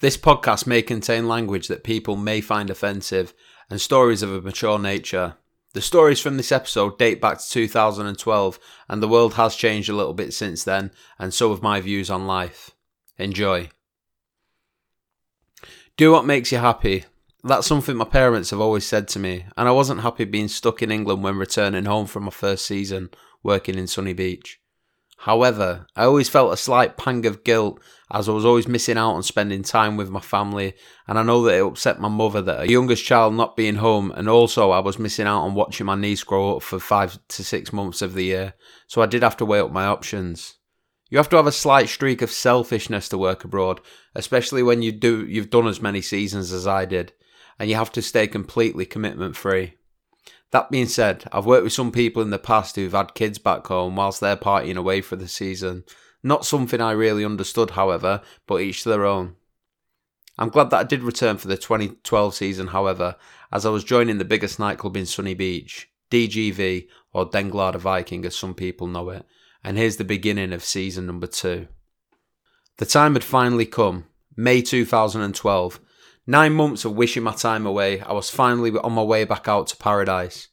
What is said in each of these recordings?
This podcast may contain language that people may find offensive and stories of a mature nature. The stories from this episode date back to 2012, and the world has changed a little bit since then, and so have my views on life. Enjoy. Do what makes you happy. That's something my parents have always said to me, and I wasn't happy being stuck in England when returning home from my first season working in Sunny Beach. However, I always felt a slight pang of guilt as I was always missing out on spending time with my family, and I know that it upset my mother that her youngest child not being home, and also I was missing out on watching my niece grow up for five to six months of the year, so I did have to weigh up my options. You have to have a slight streak of selfishness to work abroad, especially when you do you've done as many seasons as I did, and you have to stay completely commitment free. That being said, I've worked with some people in the past who've had kids back home whilst they're partying away for the season. Not something I really understood, however, but each to their own. I'm glad that I did return for the 2012 season, however, as I was joining the biggest nightclub in Sunny Beach, DGV, or Den Glade Viking as some people know it, and here's the beginning of season number two. The time had finally come, May 2012, Nine months of wishing my time away, I was finally on my way back out to paradise.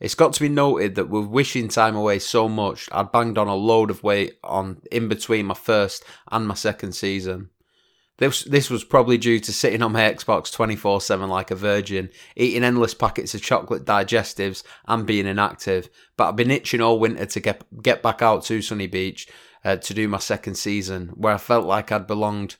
It's got to be noted that with wishing time away so much, I'd banged on a load of weight on in between my first and my second season. This this was probably due to sitting on my Xbox 24/7 like a virgin, eating endless packets of chocolate digestives and being inactive. But I've been itching all winter to get get back out to Sunny Beach uh, to do my second season, where I felt like I'd belonged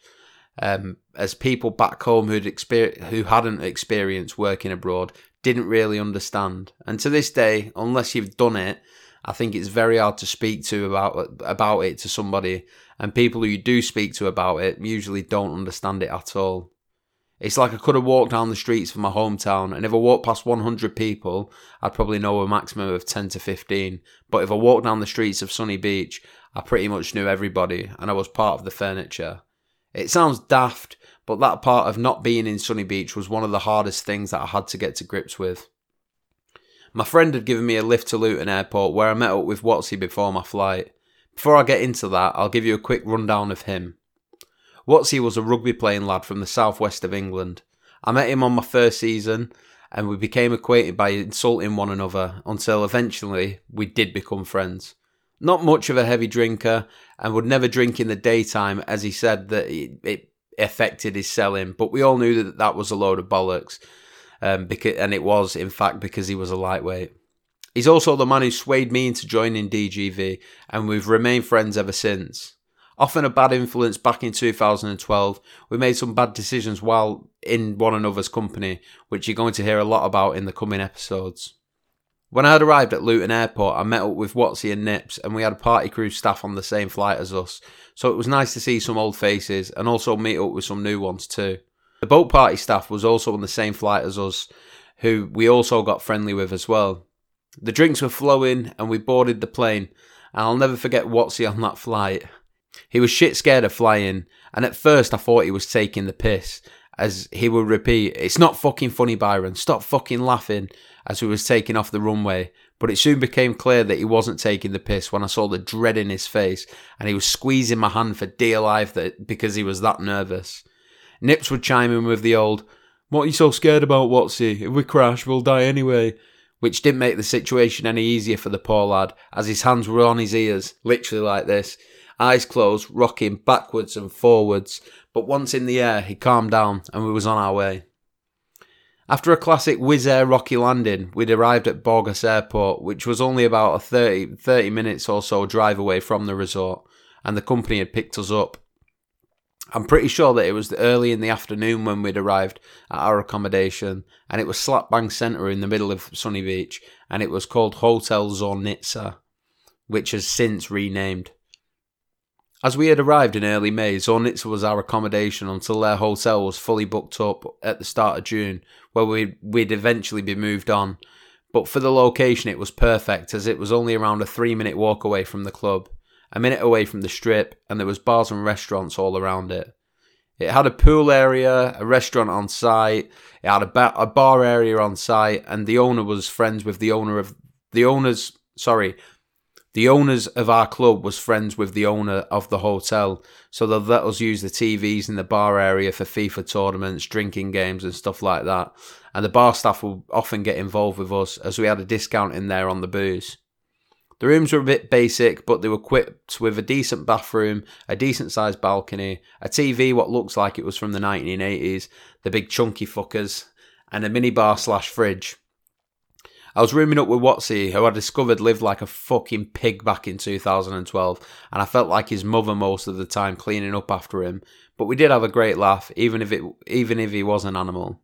um, as people back home who'd exper- who hadn't experienced working abroad didn't really understand. And to this day, unless you've done it, I think it's very hard to speak to about about it to somebody. And people who you do speak to about it usually don't understand it at all. It's like I could have walked down the streets of my hometown, and if I walked past 100 people, I'd probably know a maximum of 10 to 15. But if I walked down the streets of Sunny Beach, I pretty much knew everybody, and I was part of the furniture. It sounds daft, but that part of not being in Sunny Beach was one of the hardest things that I had to get to grips with. My friend had given me a lift to Luton Airport where I met up with Watsy before my flight. Before I get into that, I'll give you a quick rundown of him. Watsy was a rugby playing lad from the southwest of England. I met him on my first season and we became acquainted by insulting one another until eventually we did become friends. Not much of a heavy drinker and would never drink in the daytime, as he said that it, it affected his selling. But we all knew that that was a load of bollocks, um, because, and it was, in fact, because he was a lightweight. He's also the man who swayed me into joining DGV, and we've remained friends ever since. Often a bad influence back in 2012, we made some bad decisions while in one another's company, which you're going to hear a lot about in the coming episodes. When I had arrived at Luton Airport, I met up with Watsy and Nips, and we had a party crew staff on the same flight as us, so it was nice to see some old faces and also meet up with some new ones too. The boat party staff was also on the same flight as us, who we also got friendly with as well. The drinks were flowing, and we boarded the plane, and I'll never forget Watsy on that flight. He was shit scared of flying, and at first I thought he was taking the piss, as he would repeat, It's not fucking funny, Byron, stop fucking laughing as we was taking off the runway, but it soon became clear that he wasn't taking the piss when I saw the dread in his face and he was squeezing my hand for dear life that because he was that nervous. Nips would chime in with the old, What are you so scared about, Watsy? If we crash, we'll die anyway. Which didn't make the situation any easier for the poor lad, as his hands were on his ears, literally like this, eyes closed, rocking backwards and forwards. But once in the air, he calmed down and we was on our way. After a classic Wizz Air rocky landing, we'd arrived at Burgas Airport, which was only about a 30, 30 minutes or so drive away from the resort, and the company had picked us up. I'm pretty sure that it was early in the afternoon when we'd arrived at our accommodation, and it was slap bang centre in the middle of Sunny Beach, and it was called Hotel Zornitza, which has since renamed. As we had arrived in early May, Zornitza was our accommodation until their hotel was fully booked up at the start of June, where we'd, we'd eventually be moved on. But for the location, it was perfect as it was only around a three minute walk away from the club, a minute away from the strip, and there was bars and restaurants all around it. It had a pool area, a restaurant on site, it had a, ba- a bar area on site, and the owner was friends with the owner of the owner's sorry, The owners of our club was friends with the owner of the hotel, so they let us use the TVs in the bar area for FIFA tournaments, drinking games, and stuff like that. And the bar staff would often get involved with us as we had a discount in there on the booze. The rooms were a bit basic, but they were equipped with a decent bathroom, a decent sized balcony, a TV what looks like it was from the 1980s, the big chunky fuckers, and a minibar slash fridge. I was rooming up with Watsy, who I discovered lived like a fucking pig back in 2012, and I felt like his mother most of the time cleaning up after him. But we did have a great laugh, even if it, even if he was an animal.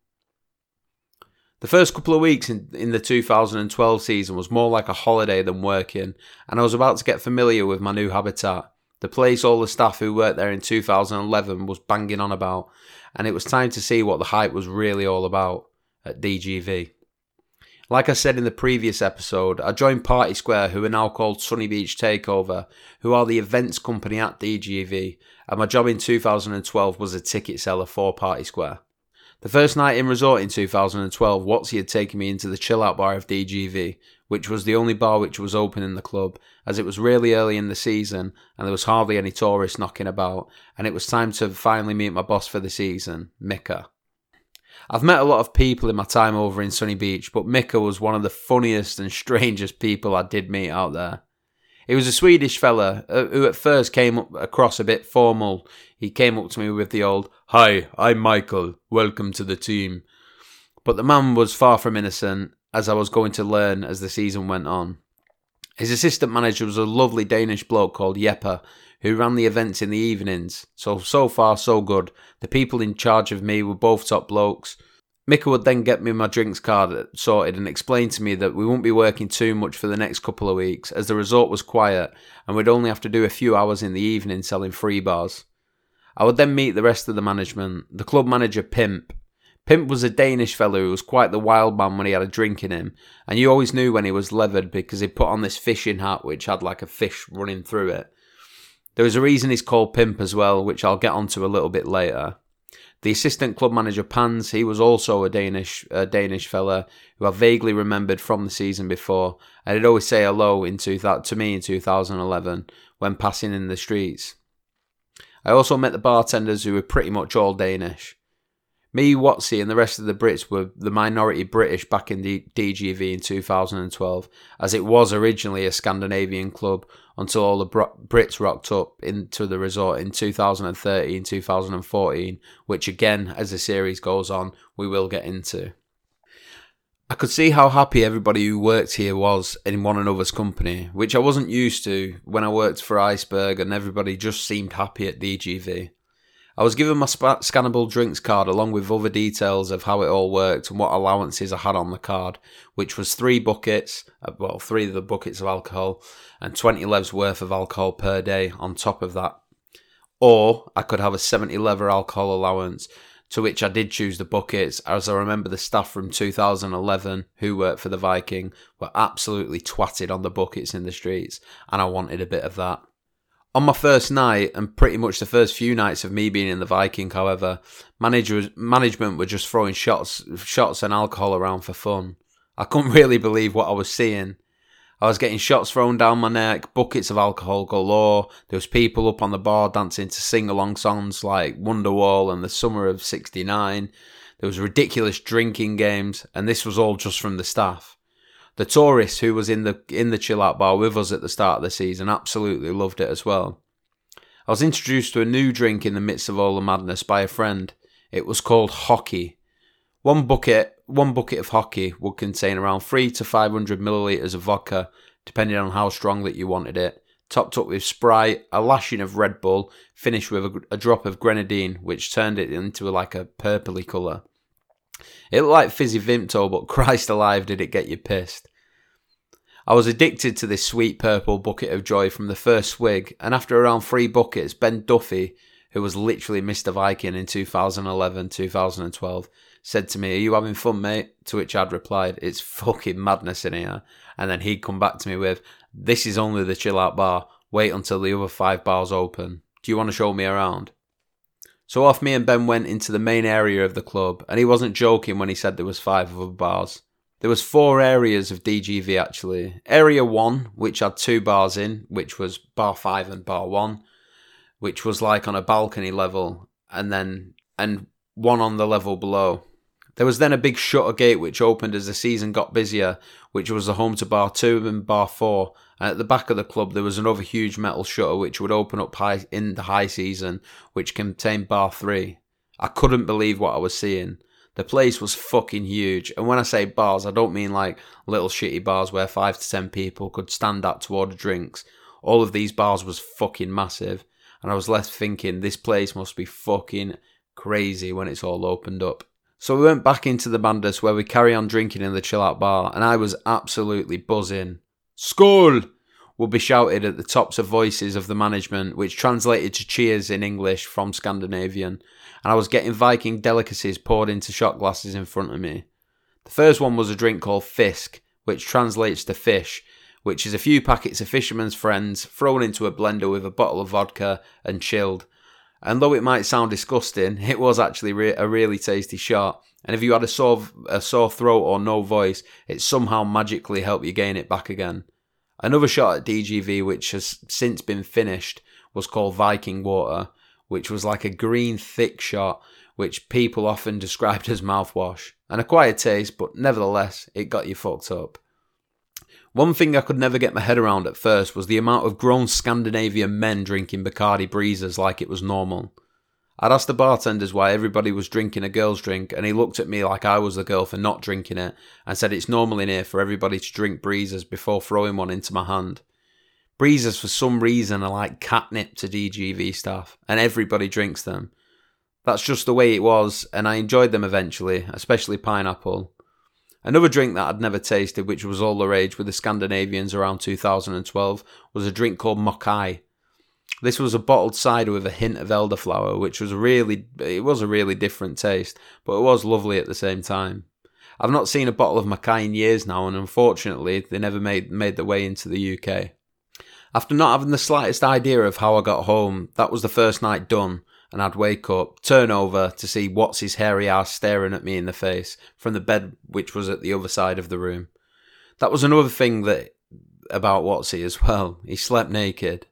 The first couple of weeks in, in the 2012 season was more like a holiday than working, and I was about to get familiar with my new habitat. The place all the staff who worked there in 2011 was banging on about, and it was time to see what the hype was really all about at DGV. Like I said in the previous episode, I joined Party Square, who are now called Sunny Beach Takeover, who are the events company at DGV, and my job in 2012 was a ticket seller for Party Square. The first night in resort in 2012, Watsy had taken me into the chill out bar of DGV, which was the only bar which was open in the club, as it was really early in the season and there was hardly any tourists knocking about, and it was time to finally meet my boss for the season, Mika. I've met a lot of people in my time over in Sunny Beach, but Mika was one of the funniest and strangest people I did meet out there. He was a Swedish fella uh, who at first came across a bit formal. He came up to me with the old, Hi, I'm Michael, welcome to the team. But the man was far from innocent, as I was going to learn as the season went on. His assistant manager was a lovely Danish bloke called Jeppe, who ran the events in the evenings. So, so far, so good. The people in charge of me were both top blokes. Mika would then get me my drinks card sorted and explain to me that we wouldn't be working too much for the next couple of weeks as the resort was quiet and we'd only have to do a few hours in the evening selling free bars. I would then meet the rest of the management, the club manager Pimp. Pimp was a Danish fellow who was quite the wild man when he had a drink in him, and you always knew when he was leathered because he put on this fishing hat which had like a fish running through it. There was a reason he's called Pimp as well, which I'll get onto a little bit later. The assistant club manager Pans, he was also a Danish a Danish fella who I vaguely remembered from the season before, and he'd always say hello in two, to me in 2011 when passing in the streets. I also met the bartenders who were pretty much all Danish. Me, Watsy, and the rest of the Brits were the minority British back in the DGV in 2012, as it was originally a Scandinavian club until all the Brits rocked up into the resort in 2013, 2014, which again, as the series goes on, we will get into. I could see how happy everybody who worked here was in one another's company, which I wasn't used to when I worked for Iceberg and everybody just seemed happy at DGV. I was given my scannable drinks card along with other details of how it all worked and what allowances I had on the card, which was three buckets, uh, well, three of the buckets of alcohol, and 20 levs worth of alcohol per day on top of that. Or I could have a 70 lever alcohol allowance, to which I did choose the buckets, as I remember the staff from 2011 who worked for the Viking were absolutely twatted on the buckets in the streets, and I wanted a bit of that. On my first night, and pretty much the first few nights of me being in the Viking, however, managers, management were just throwing shots, shots and alcohol around for fun. I couldn't really believe what I was seeing. I was getting shots thrown down my neck, buckets of alcohol galore. There was people up on the bar dancing to sing-along songs like Wonderwall and The Summer of '69. There was ridiculous drinking games, and this was all just from the staff. The tourist who was in the in the chill out bar with us at the start of the season absolutely loved it as well. I was introduced to a new drink in the midst of all the madness by a friend. It was called hockey. One bucket one bucket of hockey would contain around three to five hundred milliliters of vodka, depending on how strong that you wanted it. Topped up with Sprite, a lashing of Red Bull, finished with a, a drop of grenadine, which turned it into like a purpley colour. It looked like fizzy Vimto, but Christ alive, did it get you pissed. I was addicted to this sweet purple bucket of joy from the first swig, and after around three buckets, Ben Duffy, who was literally Mr. Viking in 2011 2012, said to me, Are you having fun, mate? To which I'd replied, It's fucking madness in here. And then he'd come back to me with, This is only the chill out bar. Wait until the other five bars open. Do you want to show me around? So off me and Ben went into the main area of the club, and he wasn't joking when he said there was five other bars. There was four areas of DGV actually. Area 1, which had two bars in, which was bar 5 and bar 1, which was like on a balcony level and then and one on the level below. There was then a big shutter gate which opened as the season got busier, which was the home to bar 2 and bar 4. And at the back of the club there was another huge metal shutter which would open up high in the high season, which contained bar 3. I couldn't believe what I was seeing. The place was fucking huge. And when I say bars, I don't mean like little shitty bars where five to ten people could stand up to order drinks. All of these bars was fucking massive. And I was left thinking, this place must be fucking crazy when it's all opened up. So we went back into the Bandus where we carry on drinking in the chill out bar, and I was absolutely buzzing. Skull! Would be shouted at the tops of voices of the management, which translated to cheers in English from Scandinavian, and I was getting Viking delicacies poured into shot glasses in front of me. The first one was a drink called Fisk, which translates to fish, which is a few packets of Fisherman's Friends thrown into a blender with a bottle of vodka and chilled. And though it might sound disgusting, it was actually re- a really tasty shot. And if you had a sore, a sore throat or no voice, it somehow magically helped you gain it back again. Another shot at DGV, which has since been finished, was called Viking Water, which was like a green thick shot, which people often described as mouthwash. An acquired taste, but nevertheless, it got you fucked up. One thing I could never get my head around at first was the amount of grown Scandinavian men drinking Bacardi Breezers like it was normal. I'd asked the bartenders why everybody was drinking a girl's drink, and he looked at me like I was the girl for not drinking it, and said it's normal in here for everybody to drink breezers before throwing one into my hand. Breezers, for some reason, are like catnip to DGV staff, and everybody drinks them. That's just the way it was, and I enjoyed them eventually, especially pineapple. Another drink that I'd never tasted, which was all the rage with the Scandinavians around 2012, was a drink called Mokai. This was a bottled cider with a hint of elderflower, which was really it was a really different taste, but it was lovely at the same time. I've not seen a bottle of Mokai in years now, and unfortunately, they never made made their way into the UK. After not having the slightest idea of how I got home, that was the first night done, and I'd wake up, turn over to see what's his hairy ass staring at me in the face from the bed which was at the other side of the room. That was another thing that about Watsy as well. He slept naked.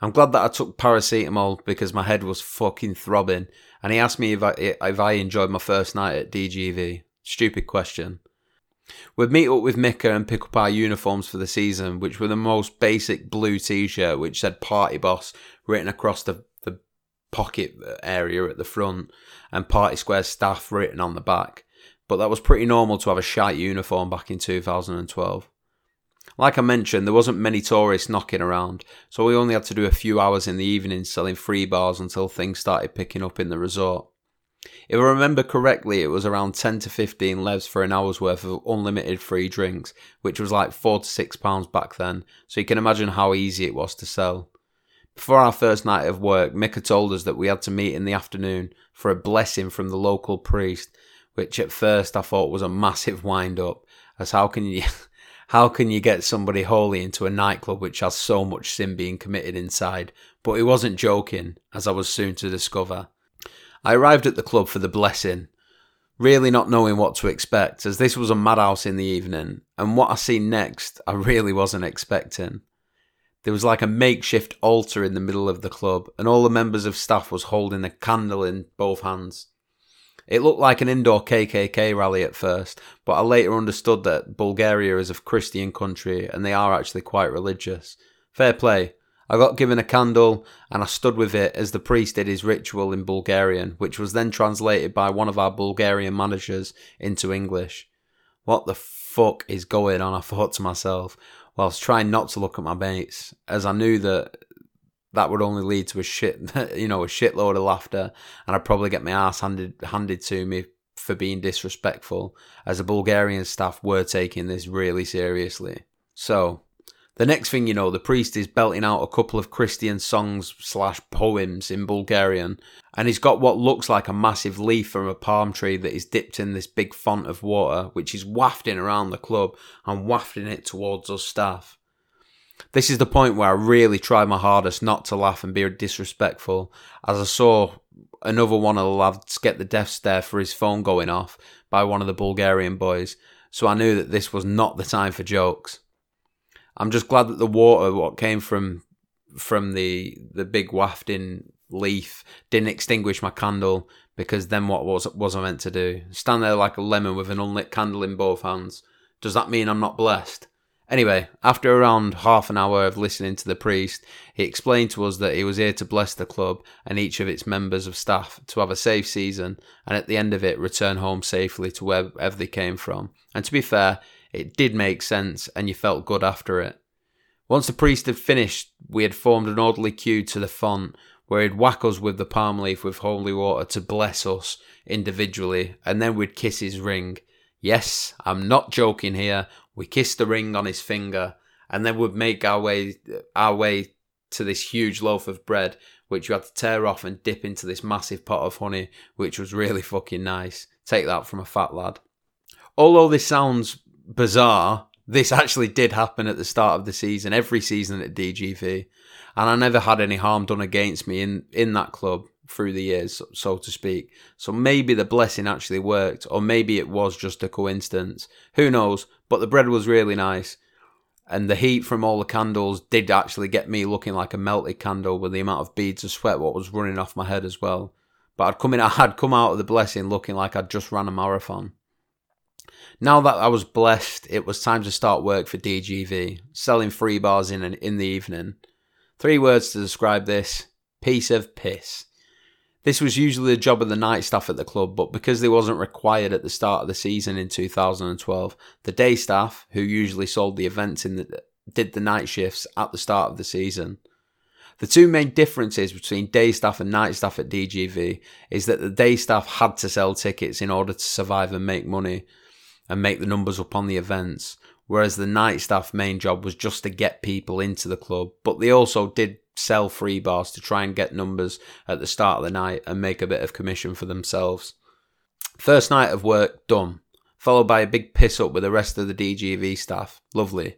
I'm glad that I took paracetamol because my head was fucking throbbing. And he asked me if I if I enjoyed my first night at DGV. Stupid question. We'd meet up with Mika and pick up our uniforms for the season, which were the most basic blue t-shirt which said "Party Boss" written across the the pocket area at the front, and Party Square staff written on the back. But that was pretty normal to have a shite uniform back in 2012. Like I mentioned, there wasn't many tourists knocking around, so we only had to do a few hours in the evening selling free bars until things started picking up in the resort. If I remember correctly, it was around 10 to 15 levs for an hour's worth of unlimited free drinks, which was like 4 to 6 pounds back then, so you can imagine how easy it was to sell. Before our first night of work, Mika told us that we had to meet in the afternoon for a blessing from the local priest, which at first I thought was a massive wind up, as how can you how can you get somebody holy into a nightclub which has so much sin being committed inside? But he wasn't joking, as I was soon to discover. I arrived at the club for the blessing, really not knowing what to expect, as this was a madhouse in the evening, and what I seen next I really wasn't expecting. There was like a makeshift altar in the middle of the club, and all the members of staff was holding a candle in both hands. It looked like an indoor KKK rally at first, but I later understood that Bulgaria is a Christian country and they are actually quite religious. Fair play. I got given a candle and I stood with it as the priest did his ritual in Bulgarian, which was then translated by one of our Bulgarian managers into English. What the fuck is going on? I thought to myself, whilst trying not to look at my mates, as I knew that that would only lead to a shit, you know, a shitload of laughter, and I'd probably get my ass handed handed to me for being disrespectful, as the Bulgarian staff were taking this really seriously. So, the next thing you know, the priest is belting out a couple of Christian songs slash poems in Bulgarian, and he's got what looks like a massive leaf from a palm tree that is dipped in this big font of water, which is wafting around the club and wafting it towards us staff. This is the point where I really tried my hardest not to laugh and be disrespectful, as I saw another one of the lads get the death stare for his phone going off by one of the Bulgarian boys, so I knew that this was not the time for jokes. I'm just glad that the water, what came from from the the big wafting leaf, didn't extinguish my candle because then what was was I meant to do? Stand there like a lemon with an unlit candle in both hands. Does that mean I'm not blessed? Anyway, after around half an hour of listening to the priest, he explained to us that he was here to bless the club and each of its members of staff to have a safe season and at the end of it return home safely to wherever they came from. And to be fair, it did make sense and you felt good after it. Once the priest had finished, we had formed an orderly queue to the font where he'd whack us with the palm leaf with holy water to bless us individually, and then we'd kiss his ring. Yes, I'm not joking here. We kissed the ring on his finger, and then we'd make our way our way to this huge loaf of bread, which you had to tear off and dip into this massive pot of honey, which was really fucking nice. Take that from a fat lad. Although this sounds bizarre, this actually did happen at the start of the season, every season at DGV, and I never had any harm done against me in in that club through the years, so to speak. So maybe the blessing actually worked, or maybe it was just a coincidence. Who knows? But the bread was really nice. And the heat from all the candles did actually get me looking like a melted candle with the amount of beads of sweat what was running off my head as well. But I'd come in, I had come out of the blessing looking like I'd just ran a marathon. Now that I was blessed, it was time to start work for DGV, selling free bars in in the evening. Three words to describe this: piece of piss. This was usually the job of the night staff at the club, but because they wasn't required at the start of the season in 2012, the day staff, who usually sold the events in the, did the night shifts at the start of the season. The two main differences between day staff and night staff at DGV is that the day staff had to sell tickets in order to survive and make money and make the numbers up on the events, whereas the night staff main job was just to get people into the club, but they also did sell free bars to try and get numbers at the start of the night and make a bit of commission for themselves. First night of work done, followed by a big piss up with the rest of the DGV staff. Lovely.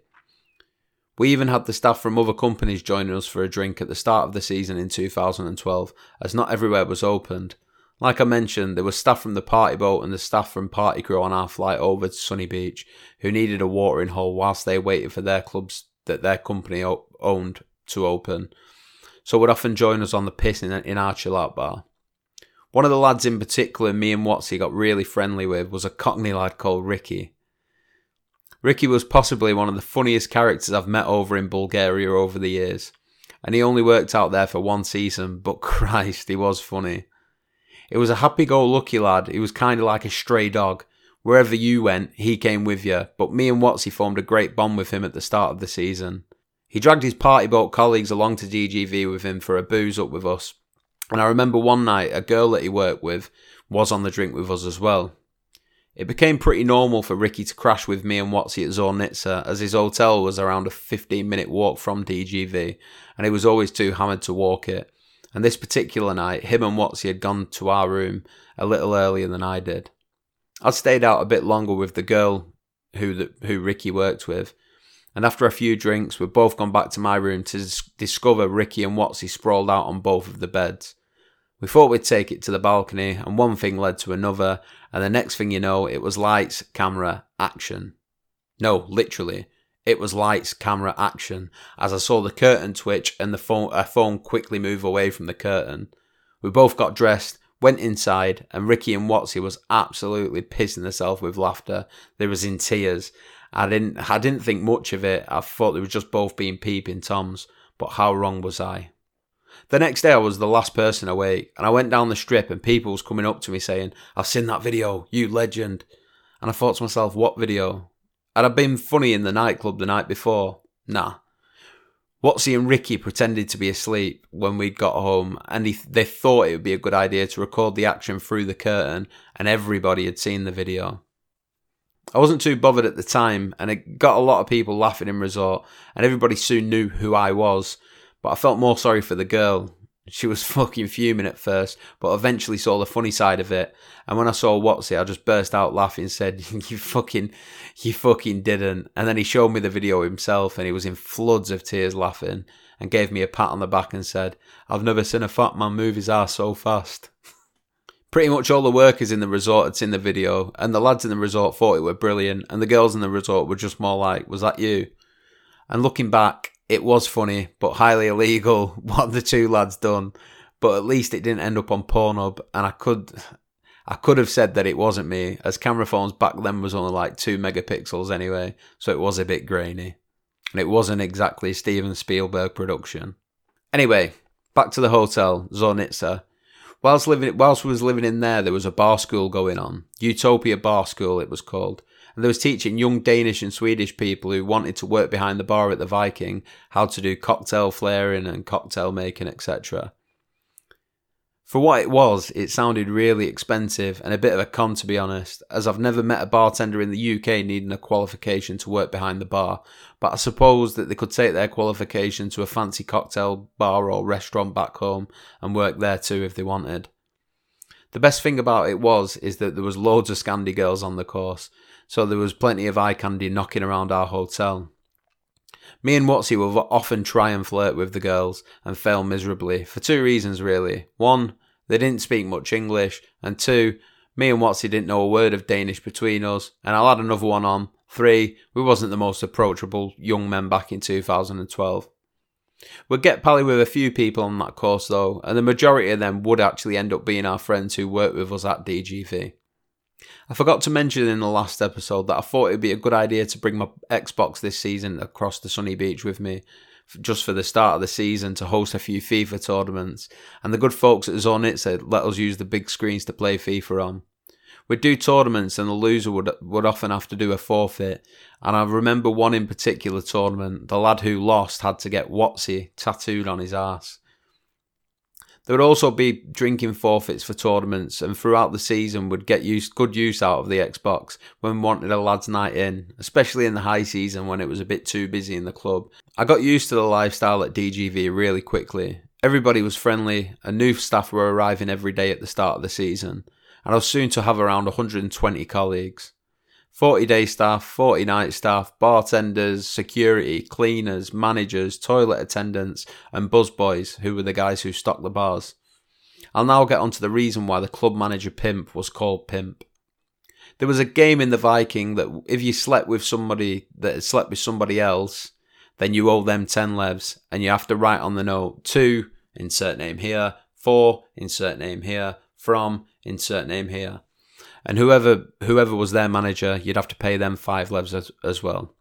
We even had the staff from other companies joining us for a drink at the start of the season in 2012, as not everywhere was opened. Like I mentioned, there was staff from the party boat and the staff from party crew on our flight over to Sunny Beach who needed a watering hole whilst they waited for their clubs that their company owned to open so would often join us on the piss in, in our chill out bar. One of the lads in particular, me and Watsy got really friendly with, was a Cockney lad called Ricky. Ricky was possibly one of the funniest characters I've met over in Bulgaria over the years, and he only worked out there for one season, but Christ, he was funny. It was a happy go lucky lad, he was kind of like a stray dog. Wherever you went, he came with you, but me and Watsy formed a great bond with him at the start of the season. He dragged his party boat colleagues along to DGV with him for a booze up with us. And I remember one night a girl that he worked with was on the drink with us as well. It became pretty normal for Ricky to crash with me and Watsy at Zornitsa, as his hotel was around a 15 minute walk from DGV, and he was always too hammered to walk it. And this particular night, him and Watsy had gone to our room a little earlier than I did. I'd stayed out a bit longer with the girl who the, who Ricky worked with, and after a few drinks, we've both gone back to my room to discover Ricky and Watsy sprawled out on both of the beds. We thought we'd take it to the balcony, and one thing led to another, and the next thing you know, it was lights, camera, action. No, literally, it was lights, camera, action, as I saw the curtain twitch and the phone, a phone quickly move away from the curtain. We both got dressed, went inside, and Ricky and Watsy was absolutely pissing herself with laughter. They was in tears, I didn't I didn't think much of it. I thought they were just both being peeping toms, but how wrong was I? The next day I was the last person awake, and I went down the strip and people was coming up to me saying, I've seen that video, you legend. And I thought to myself, what video? Had I been funny in the nightclub the night before? Nah. Watsy and Ricky pretended to be asleep when we'd got home, and he, they thought it would be a good idea to record the action through the curtain, and everybody had seen the video. I wasn't too bothered at the time, and it got a lot of people laughing in resort, and everybody soon knew who I was. But I felt more sorry for the girl. She was fucking fuming at first, but eventually saw the funny side of it. And when I saw Watsy, I just burst out laughing and said, You fucking, you fucking didn't. And then he showed me the video himself, and he was in floods of tears laughing, and gave me a pat on the back and said, I've never seen a fat man move his ass so fast. Pretty much all the workers in the resort had seen the video, and the lads in the resort thought it were brilliant, and the girls in the resort were just more like, Was that you? And looking back, it was funny, but highly illegal what the two lads done. But at least it didn't end up on Pornhub, and I could I could have said that it wasn't me, as camera phones back then was only like two megapixels anyway, so it was a bit grainy. And it wasn't exactly Steven Spielberg production. Anyway, back to the hotel, Zornitsa. Whilst living, whilst we was living in there, there was a bar school going on. Utopia Bar School, it was called. And they was teaching young Danish and Swedish people who wanted to work behind the bar at the Viking how to do cocktail flaring and cocktail making, etc. For what it was, it sounded really expensive and a bit of a con to be honest, as I've never met a bartender in the UK needing a qualification to work behind the bar, but I suppose that they could take their qualification to a fancy cocktail bar or restaurant back home and work there too if they wanted. The best thing about it was is that there was loads of Scandi girls on the course, so there was plenty of eye candy knocking around our hotel. Me and Watsy will often try and flirt with the girls and fail miserably for two reasons really. One, they didn't speak much English, and two, me and Watsy didn't know a word of Danish between us, and I'll add another one on. Three, we wasn't the most approachable young men back in 2012. We'd get pally with a few people on that course though, and the majority of them would actually end up being our friends who worked with us at DGV. I forgot to mention in the last episode that I thought it'd be a good idea to bring my Xbox this season across the sunny beach with me, just for the start of the season to host a few FIFA tournaments, and the good folks at Zornitsa let us use the big screens to play FIFA on. We'd do tournaments, and the loser would would often have to do a forfeit. And I remember one in particular tournament, the lad who lost had to get Watsy tattooed on his ass. There would also be drinking forfeits for tournaments, and throughout the season would get use, good use out of the Xbox when wanted a lads' night in, especially in the high season when it was a bit too busy in the club. I got used to the lifestyle at DGV really quickly. Everybody was friendly, and new staff were arriving every day at the start of the season, and I was soon to have around 120 colleagues. 40 day staff, 40 night staff, bartenders, security, cleaners, managers, toilet attendants, and buzzboys, who were the guys who stocked the bars. I'll now get on to the reason why the club manager Pimp was called Pimp. There was a game in the Viking that if you slept with somebody that had slept with somebody else, then you owe them 10 levs, and you have to write on the note 2, insert name here, 4, insert name here, from, insert name here and whoever whoever was their manager, you'd have to pay them five levs as, as well.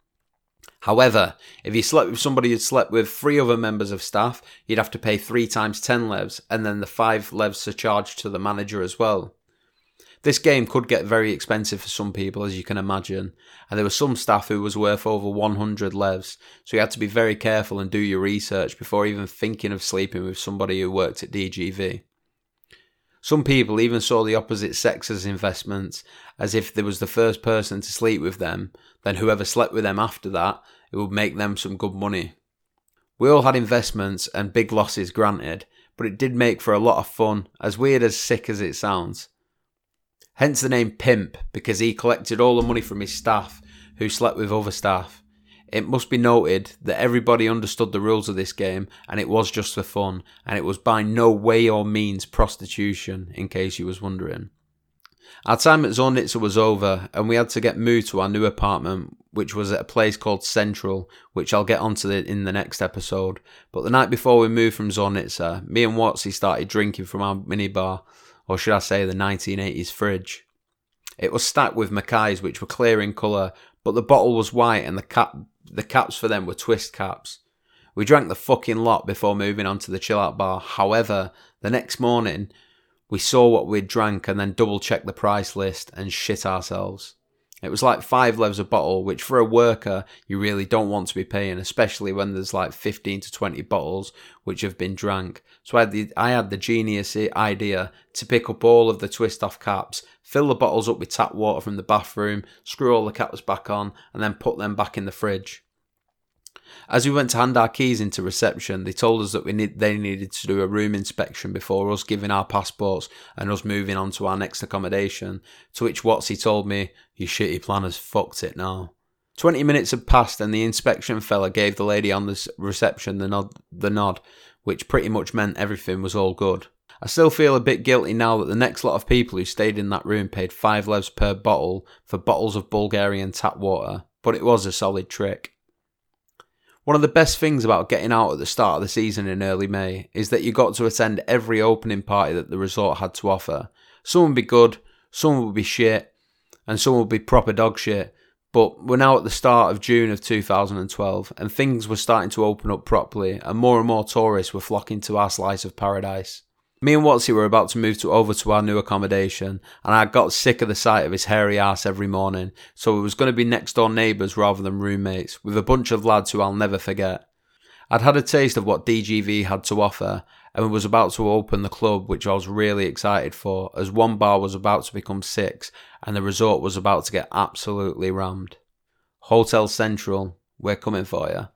However, if you slept with somebody who'd slept with three other members of staff, you'd have to pay three times ten levs, and then the five levs are charged to the manager as well. This game could get very expensive for some people, as you can imagine, and there were some staff who was worth over 100 levs, so you had to be very careful and do your research before even thinking of sleeping with somebody who worked at DGV. Some people even saw the opposite sex as investments, as if there was the first person to sleep with them, then whoever slept with them after that, it would make them some good money. We all had investments and big losses granted, but it did make for a lot of fun, as weird as sick as it sounds. Hence the name Pimp, because he collected all the money from his staff, who slept with other staff. It must be noted that everybody understood the rules of this game and it was just for fun, and it was by no way or means prostitution, in case you was wondering. Our time at Zornitsa was over, and we had to get moved to our new apartment, which was at a place called Central, which I'll get onto the, in the next episode. But the night before we moved from Zornitsa, me and Watsy started drinking from our minibar, or should I say the 1980s fridge. It was stacked with Mokais, which were clear in colour, but the bottle was white and the cap the caps for them were twist caps. We drank the fucking lot before moving on to the chill out bar. However, the next morning, we saw what we'd drank and then double checked the price list and shit ourselves. It was like five levs a bottle, which for a worker you really don't want to be paying, especially when there's like 15 to 20 bottles which have been drank. So I had the, I had the genius idea to pick up all of the twist off caps, fill the bottles up with tap water from the bathroom, screw all the caps back on, and then put them back in the fridge. As we went to hand our keys into reception, they told us that we need, they needed to do a room inspection before us giving our passports and us moving on to our next accommodation. To which Watsy told me, "You shitty planners fucked it now." Twenty minutes had passed, and the inspection fella gave the lady on the reception the nod, the nod, which pretty much meant everything was all good. I still feel a bit guilty now that the next lot of people who stayed in that room paid 5 levs per bottle for bottles of Bulgarian tap water, but it was a solid trick. One of the best things about getting out at the start of the season in early May is that you got to attend every opening party that the resort had to offer. Some would be good, some would be shit, and some would be proper dog shit. But we're now at the start of June of 2012, and things were starting to open up properly, and more and more tourists were flocking to our slice of paradise. Me and Watsy were about to move to over to our new accommodation, and I got sick of the sight of his hairy ass every morning, so it was going to be next door neighbours rather than roommates, with a bunch of lads who I'll never forget. I'd had a taste of what DGV had to offer, and was about to open the club, which I was really excited for, as one bar was about to become six, and the resort was about to get absolutely rammed. Hotel Central, we're coming for you.